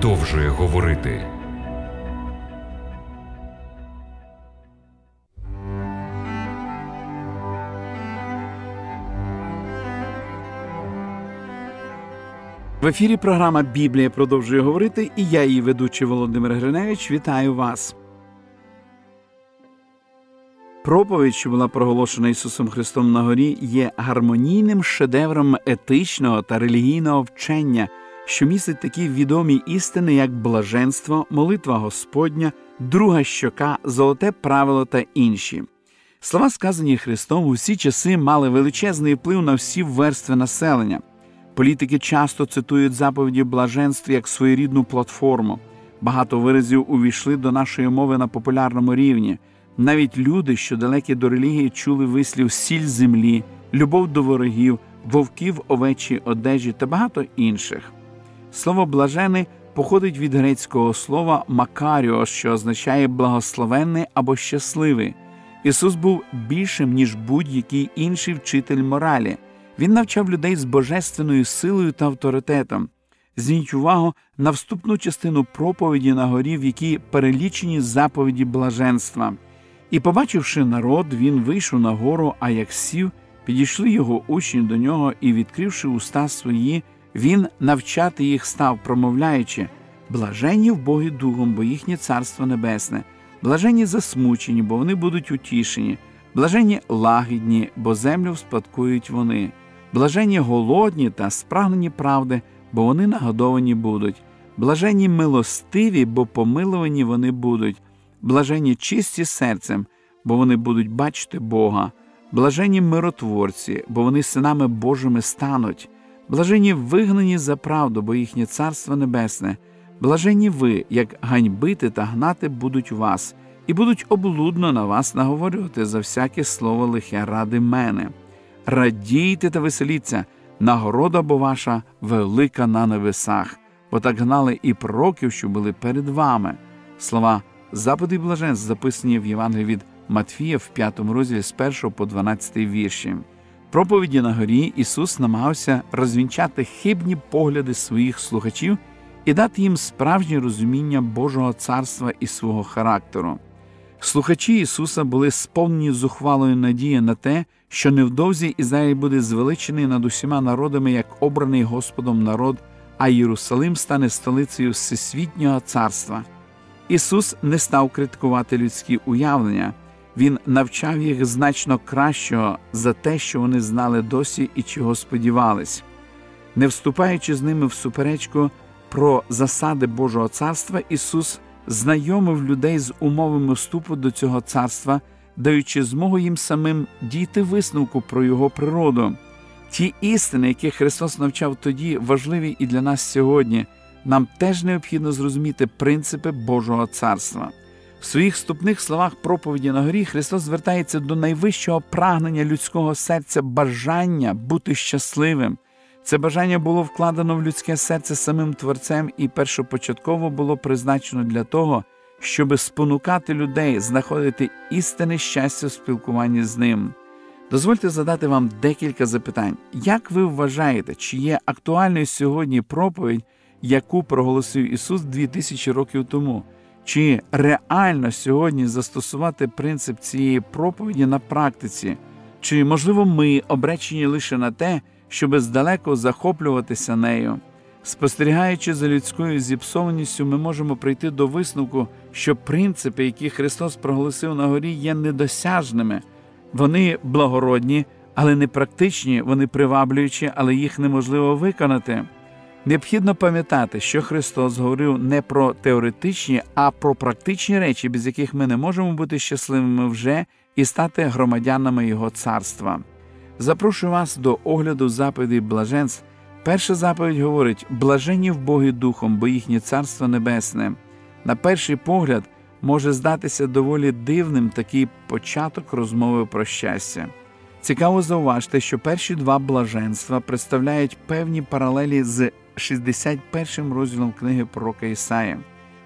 продовжує говорити. В ефірі програма Біблія продовжує говорити, і я, її ведучий Володимир Гриневич, вітаю вас. Проповідь, що була проголошена Ісусом Христом на горі, є гармонійним шедевром етичного та релігійного вчення, що містить такі відомі істини, як блаженство, молитва Господня, друга щока, золоте правило та інші. Слова, сказані Христом, у всі часи мали величезний вплив на всі верстви населення. Політики часто цитують заповіді блаженства як своєрідну платформу. Багато виразів увійшли до нашої мови на популярному рівні. Навіть люди, що далекі до релігії, чули вислів сіль землі, любов до ворогів, вовків овечі одежі та багато інших. Слово блажений походить від грецького слова макаріо, що означає благословенний або щасливий. Ісус був більшим, ніж будь-який інший вчитель моралі. Він навчав людей з божественною силою та авторитетом. Зверніть увагу на вступну частину проповіді на горі, в якій перелічені заповіді блаженства. І, побачивши народ, він вийшов на гору, а як сів, підійшли його учні до нього і, відкривши уста свої, він навчати їх став, промовляючи блаженні в Боги Духом, бо їхнє царство небесне, блаженні засмучені, бо вони будуть утішені, блаженні лагідні, бо землю вспадкують вони, блаженні голодні та спрагнені правди, бо вони нагодовані будуть, блаженні милостиві, бо помилувані вони будуть. Блаженні чисті серцем, бо вони будуть бачити Бога, блаженні миротворці, бо вони синами Божими стануть, блаженні вигнані за правду, бо їхнє царство небесне, блаженні ви, як ганьбити та гнати будуть вас, і будуть облудно на вас наговорювати за всяке слово лихе ради мене. Радійте та веселіться, нагорода бо ваша велика на небесах, бо так гнали і пророків, що були перед вами. Слова Запади блаженств записані в Євангелії від Матфія в 5 розділі з 1 по 12 вірші. Проповіді на горі Ісус намагався розвінчати хибні погляди своїх слухачів і дати їм справжнє розуміння Божого царства і свого характеру. Слухачі Ісуса були сповнені зухвалою надії на те, що невдовзі Ізраїль буде звеличений над усіма народами як обраний Господом народ, а Єрусалим стане столицею всесвітнього царства. Ісус не став критикувати людські уявлення, Він навчав їх значно кращого за те, що вони знали досі і чого сподівались. Не вступаючи з ними в суперечку про засади Божого царства, Ісус знайомив людей з умовами вступу до цього царства, даючи змогу їм самим дійти висновку про його природу. Ті істини, які Христос навчав тоді, важливі і для нас сьогодні нам теж необхідно зрозуміти принципи Божого царства. В своїх вступних словах проповіді на горі Христос звертається до найвищого прагнення людського серця бажання бути щасливим. Це бажання було вкладено в людське серце самим Творцем і першопочатково було призначено для того, щоб спонукати людей знаходити істинне щастя в спілкуванні з ним. Дозвольте задати вам декілька запитань. Як ви вважаєте, чи є актуальною сьогодні проповідь? яку проголосив Ісус дві тисячі років тому. Чи реально сьогодні застосувати принцип цієї проповіді на практиці, чи, можливо, ми обречені лише на те, щоб здалеку захоплюватися нею? Спостерігаючи за людською зіпсованістю, ми можемо прийти до висновку, що принципи, які Христос проголосив на горі, є недосяжними, вони благородні, але не практичні, вони приваблюючі, але їх неможливо виконати. Необхідно пам'ятати, що Христос говорив не про теоретичні, а про практичні речі, без яких ми не можемо бути щасливими вже і стати громадянами Його царства. Запрошую вас до огляду заповідей блаженств. Перша заповідь говорить блаженні в Богі Духом, бо їхнє царство небесне. На перший погляд може здатися доволі дивним такий початок розмови про щастя. Цікаво зауважити, що перші два блаженства представляють певні паралелі з 61 розділом книги пророка Ісая.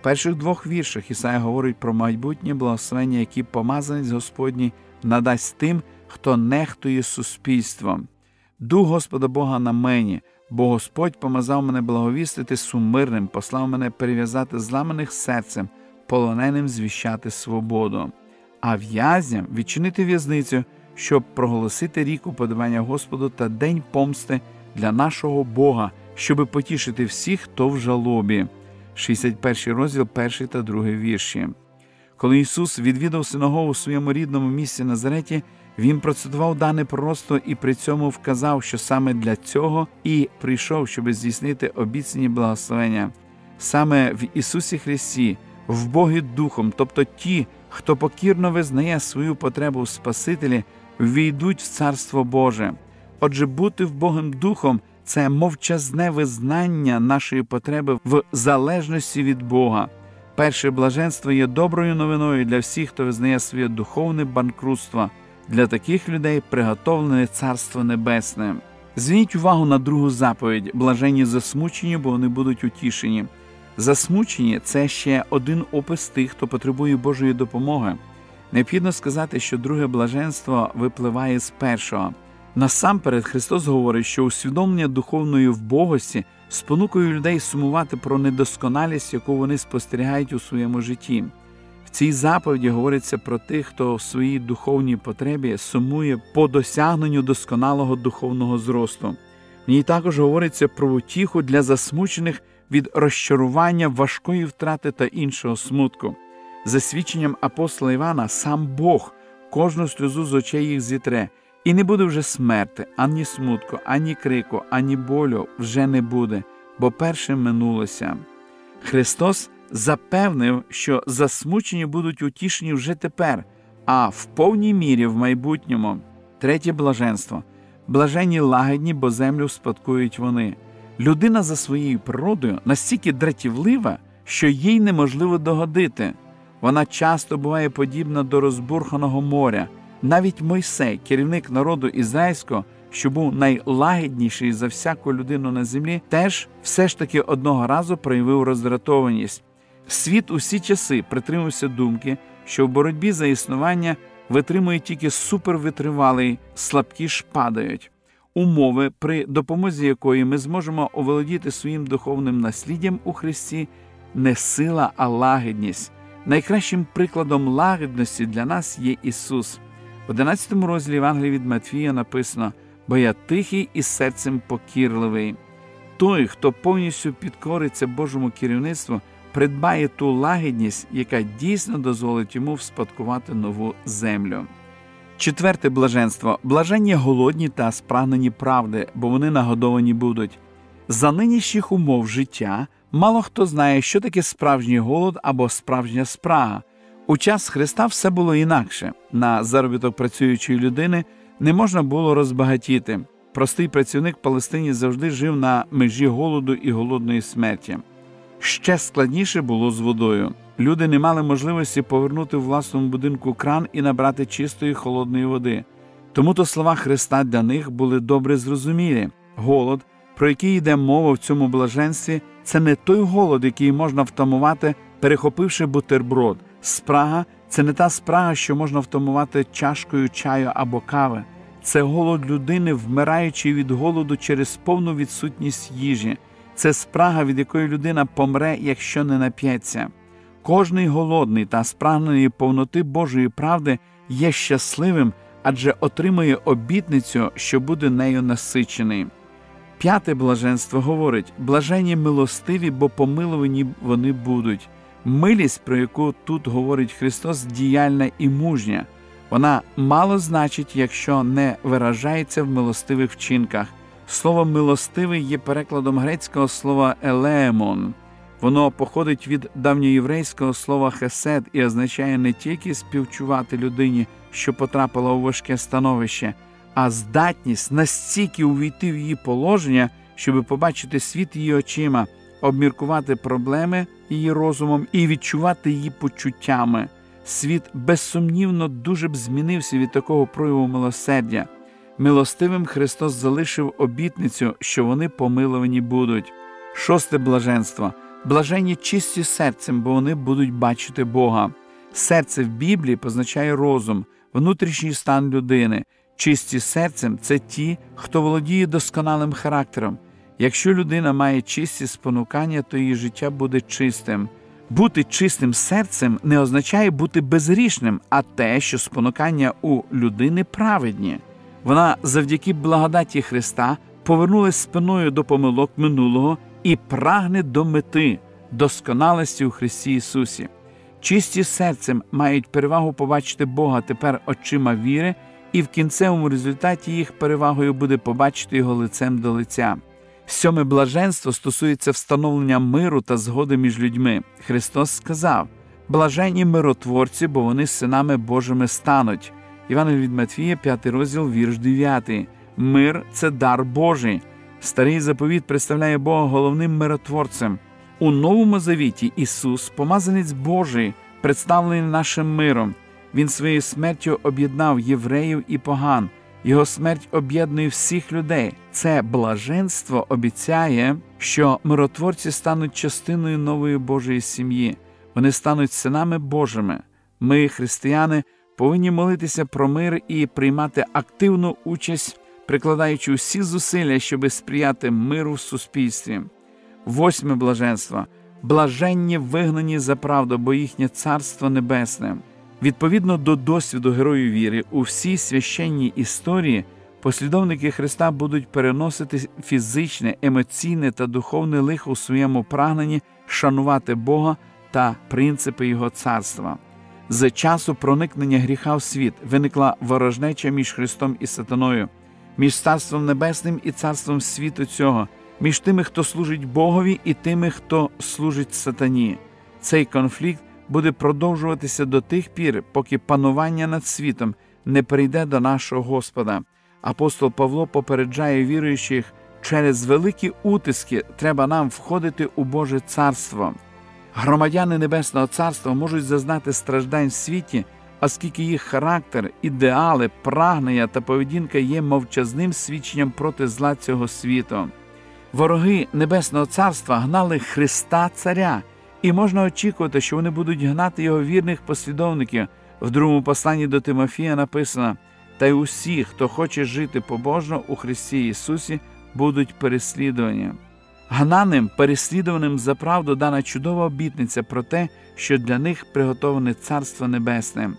В перших двох віршах Ісая говорить про майбутнє благословення, які помазанець Господній надасть тим, хто нехтує суспільством. Дух Господа Бога на мені, бо Господь помазав мене благовістити сумирним, послав мене перев'язати зламаних серцем, полоненим звіщати свободу, а в'язням відчинити в'язницю, щоб проголосити рік уподобання Господу та день помсти для нашого Бога, щоби потішити всіх, хто в жалобі. 61 розділ, 1 та 2 вірші. Коли Ісус відвідав синагогу у своєму рідному місці Назареті, Він процитував дане пророцтво і при цьому вказав, що саме для цього і прийшов, щоб здійснити обіцяні благословення. Саме в Ісусі Христі, в Богі Духом, тобто ті, хто покірно визнає свою потребу в Спасителі, війдуть в Царство Боже. Отже, бути в Богом Духом це мовчазне визнання нашої потреби в залежності від Бога. Перше блаженство є доброю новиною для всіх, хто визнає своє духовне банкрутство. Для таких людей приготовлене Царство Небесне. Зверніть увагу на другу заповідь блаженні засмучені, бо вони будуть утішені. Засмучені це ще один опис тих, хто потребує Божої допомоги. Необхідно сказати, що друге блаженство випливає з першого. Насамперед, Христос говорить, що усвідомлення духовної вбогості спонукує людей сумувати про недосконалість, яку вони спостерігають у своєму житті. В цій заповіді говориться про тих, хто в своїй духовній потребі сумує по досягненню досконалого духовного зросту. В ній також говориться про утіху для засмучених від розчарування, важкої втрати та іншого смутку. За свідченням апостола Івана, сам Бог кожну сльозу з очей їх зітре. І не буде вже смерти, ані смутку, ані крику, ані болю вже не буде, бо перше минулося. Христос запевнив, що засмучені будуть утішені вже тепер, а в повній мірі в майбутньому. Третє блаженство блаженні лагідні, бо землю спадкують вони. Людина за своєю природою настільки дратівлива, що їй неможливо догодити. Вона часто буває подібна до розбурханого моря. Навіть Мойсей, керівник народу ізраїльського, що був найлагідніший за всяку людину на землі, теж все ж таки одного разу проявив роздратованість. Світ усі часи притримався думки, що в боротьбі за існування витримує тільки супервитривалий, слабкі ж падають. Умови, при допомозі якої ми зможемо оволодіти своїм духовним насліддям у Христі, не сила, а лагідність. Найкращим прикладом лагідності для нас є Ісус. В 11 розділі Євангелії від Матфія написано: бо я тихий і серцем покірливий. Той, хто повністю підкориться Божому керівництву, придбає ту лагідність, яка дійсно дозволить йому вспадкувати нову землю. Четверте блаженство блаженні голодні та спрагнені правди, бо вони нагодовані будуть. За нинішніх умов життя мало хто знає, що таке справжній голод або справжня спрага. У час Христа все було інакше. На заробіток працюючої людини не можна було розбагатіти. Простий працівник Палестині завжди жив на межі голоду і голодної смерті. Ще складніше було з водою. Люди не мали можливості повернути в власному будинку кран і набрати чистої холодної води. Тому то слова Христа для них були добре зрозумілі. Голод, про який йде мова в цьому блаженстві, це не той голод, який можна втамувати, перехопивши бутерброд. Спрага це не та спрага, що можна втамувати чашкою чаю або кави. Це голод людини, вмираючи від голоду через повну відсутність їжі. Це спрага, від якої людина помре, якщо не нап'ється. Кожний голодний та спрагнений повноти Божої правди є щасливим, адже отримує обітницю, що буде нею насичений. П'яте блаженство говорить блаженні милостиві, бо помилувані вони будуть. Милість, про яку тут говорить Христос, діяльна і мужня. Вона мало значить, якщо не виражається в милостивих вчинках. Слово милостивий є перекладом грецького слова елеемон. Воно походить від давньоєврейського слова хесед і означає не тільки співчувати людині, що потрапила у важке становище, а здатність настільки увійти в її положення, щоби побачити світ її очима, обміркувати проблеми її розумом і відчувати її почуттями. Світ безсумнівно дуже б змінився від такого прояву милосердя. Милостивим Христос залишив обітницю, що вони помиловані будуть. Шосте блаженство блаженні чисті серцем, бо вони будуть бачити Бога. Серце в Біблії позначає розум, внутрішній стан людини. Чисті серцем це ті, хто володіє досконалим характером. Якщо людина має чисті спонукання, то її життя буде чистим. Бути чистим серцем не означає бути безгрішним, а те, що спонукання у людини праведні. Вона завдяки благодаті Христа повернулась спиною до помилок минулого і прагне до мети, досконалості у Христі Ісусі. Чисті серцем мають перевагу побачити Бога тепер очима віри, і в кінцевому результаті їх перевагою буде побачити його лицем до лиця. Сьоме блаженство стосується встановлення миру та згоди між людьми. Христос сказав: блаженні миротворці, бо вони синами Божими стануть. Івана від Матвія, 5 розділ, вірш 9. Мир це дар Божий. Старий заповіт представляє Бога головним миротворцем. У новому завіті Ісус, помазанець Божий, представлений нашим миром. Він своєю смертю об'єднав євреїв і поган. Його смерть об'єднує всіх людей. Це блаженство обіцяє, що миротворці стануть частиною нової Божої сім'ї. Вони стануть синами Божими. Ми, християни, повинні молитися про мир і приймати активну участь, прикладаючи усі зусилля, щоб сприяти миру в суспільстві. Восьме блаженство блаженні вигнані за правду, бо їхнє царство небесне. Відповідно до досвіду героїв віри, у всій священній історії послідовники Христа будуть переносити фізичне, емоційне та духовне лихо у своєму прагненні шанувати Бога та принципи Його царства. З часу проникнення гріха в світ виникла ворожнеча між Христом і Сатаною, між Царством Небесним і царством світу цього, між тими, хто служить Богові, і тими, хто служить сатані. Цей конфлікт буде продовжуватися до тих пір, поки панування над світом не прийде до нашого Господа. Апостол Павло попереджає віруючих, через великі утиски треба нам входити у Боже царство. Громадяни Небесного Царства можуть зазнати страждань в світі, оскільки їх характер, ідеали, прагнення та поведінка є мовчазним свідченням проти зла цього світу. Вороги Небесного Царства гнали Христа Царя і можна очікувати, що вони будуть гнати його вірних послідовників. В другому посланні до Тимофія написано: та й усі, хто хоче жити побожно у Христі Ісусі, будуть переслідувані. Гнаним, переслідуваним за правду дана чудова обітниця про те, що для них приготоване Царство Небесне.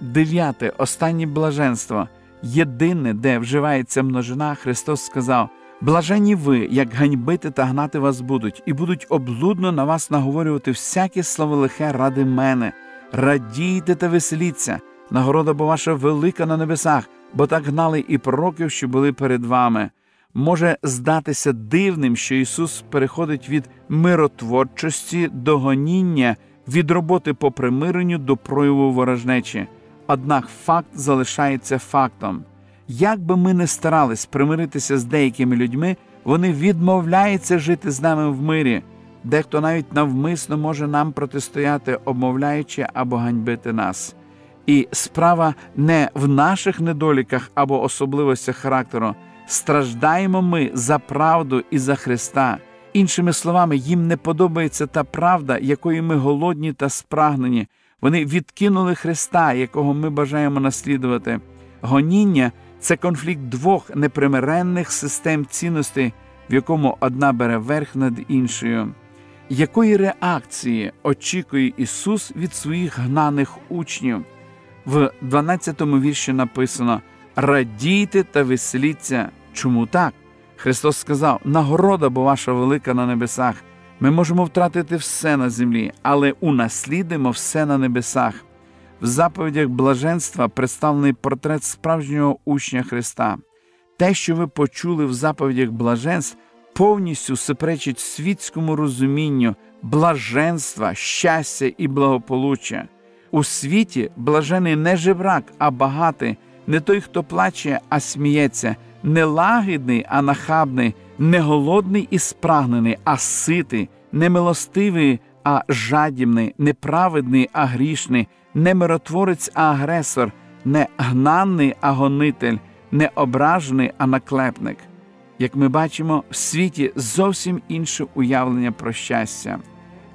Дев'яте, останнє блаженство, єдине, де вживається множина, Христос сказав. Блаженні ви, як ганьбити та гнати вас будуть, і будуть облудно на вас наговорювати всяке слово лихе ради мене. Радійте та веселіться, нагорода бо ваша велика на небесах, бо так гнали і пророків, що були перед вами. Може здатися дивним, що Ісус переходить від миротворчості до гоніння, від роботи по примиренню до прояву ворожнечі. Однак факт залишається фактом. Як би ми не старались примиритися з деякими людьми, вони відмовляються жити з нами в мирі, дехто навіть навмисно може нам протистояти, обмовляючи або ганьбити нас. І справа не в наших недоліках або особливостях характеру. Страждаємо ми за правду і за Христа. Іншими словами, їм не подобається та правда, якої ми голодні та спрагнені. Вони відкинули Христа, якого ми бажаємо наслідувати. Гоніння це конфлікт двох непримиренних систем цінностей, в якому одна бере верх над іншою. Якої реакції очікує Ісус від своїх гнаних учнів? В 12-му вірші написано Радійте та веселіться. Чому так? Христос сказав: нагорода, бо ваша велика на небесах. Ми можемо втратити все на землі, але унаслідимо все на небесах. В заповідях блаженства представлений портрет справжнього учня Христа. Те, що ви почули в заповідях блаженств, повністю суперечить світському розумінню блаженства, щастя і благополуччя. У світі блажений не жебрак, а багатий, не той, хто плаче, а сміється, не лагідний, а нахабний, не голодний і спрагнений, а ситий, не милостивий, а жадібний, неправедний, а грішний, не миротворець, а агресор, не гнанний, а гонитель, не ображений, а наклепник. Як ми бачимо, в світі зовсім інше уявлення про щастя.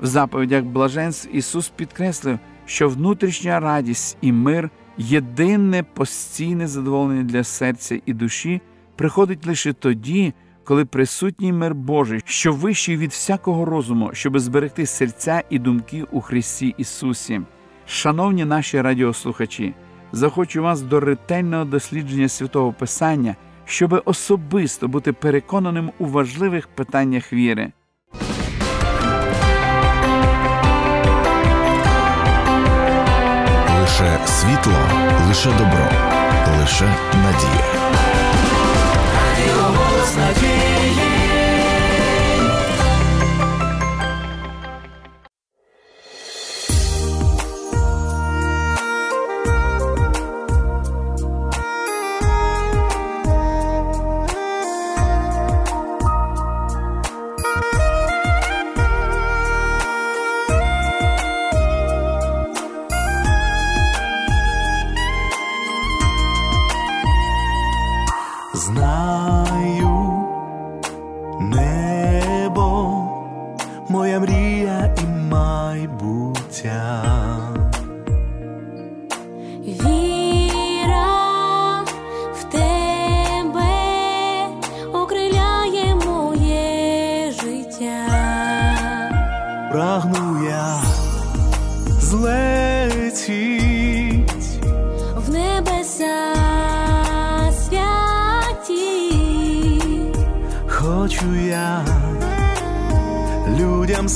В заповідях блаженств Ісус підкреслив, що внутрішня радість і мир Єдине постійне задоволення для серця і душі приходить лише тоді, коли присутній мир Божий, що вищий від всякого розуму, щоб зберегти серця і думки у Христі Ісусі. Шановні наші радіослухачі, захочу вас до ретельного дослідження святого Писання, щоб особисто бути переконаним у важливих питаннях віри. Лише світло, лише добро, лише надія.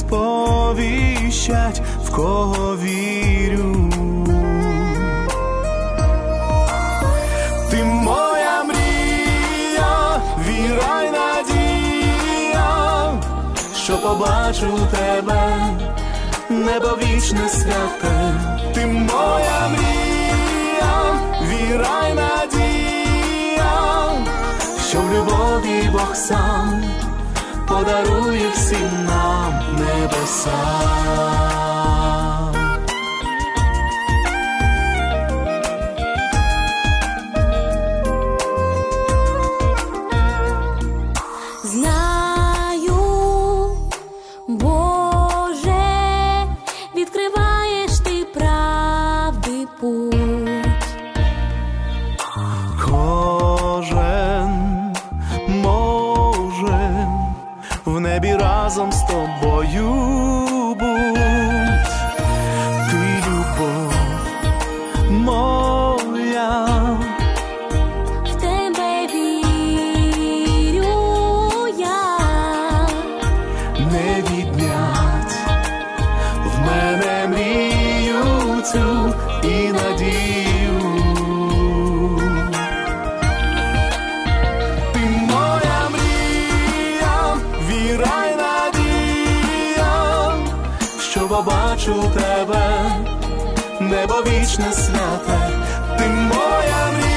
Сповіщать, в кого вірю. Ти моя мрія, віра й надія, що побачу тебе, небо вічне святе, ти моя мрія, в любові Бог сам подарує всім нам небеса. Тебе, небо вічне святе, ти моя мрія,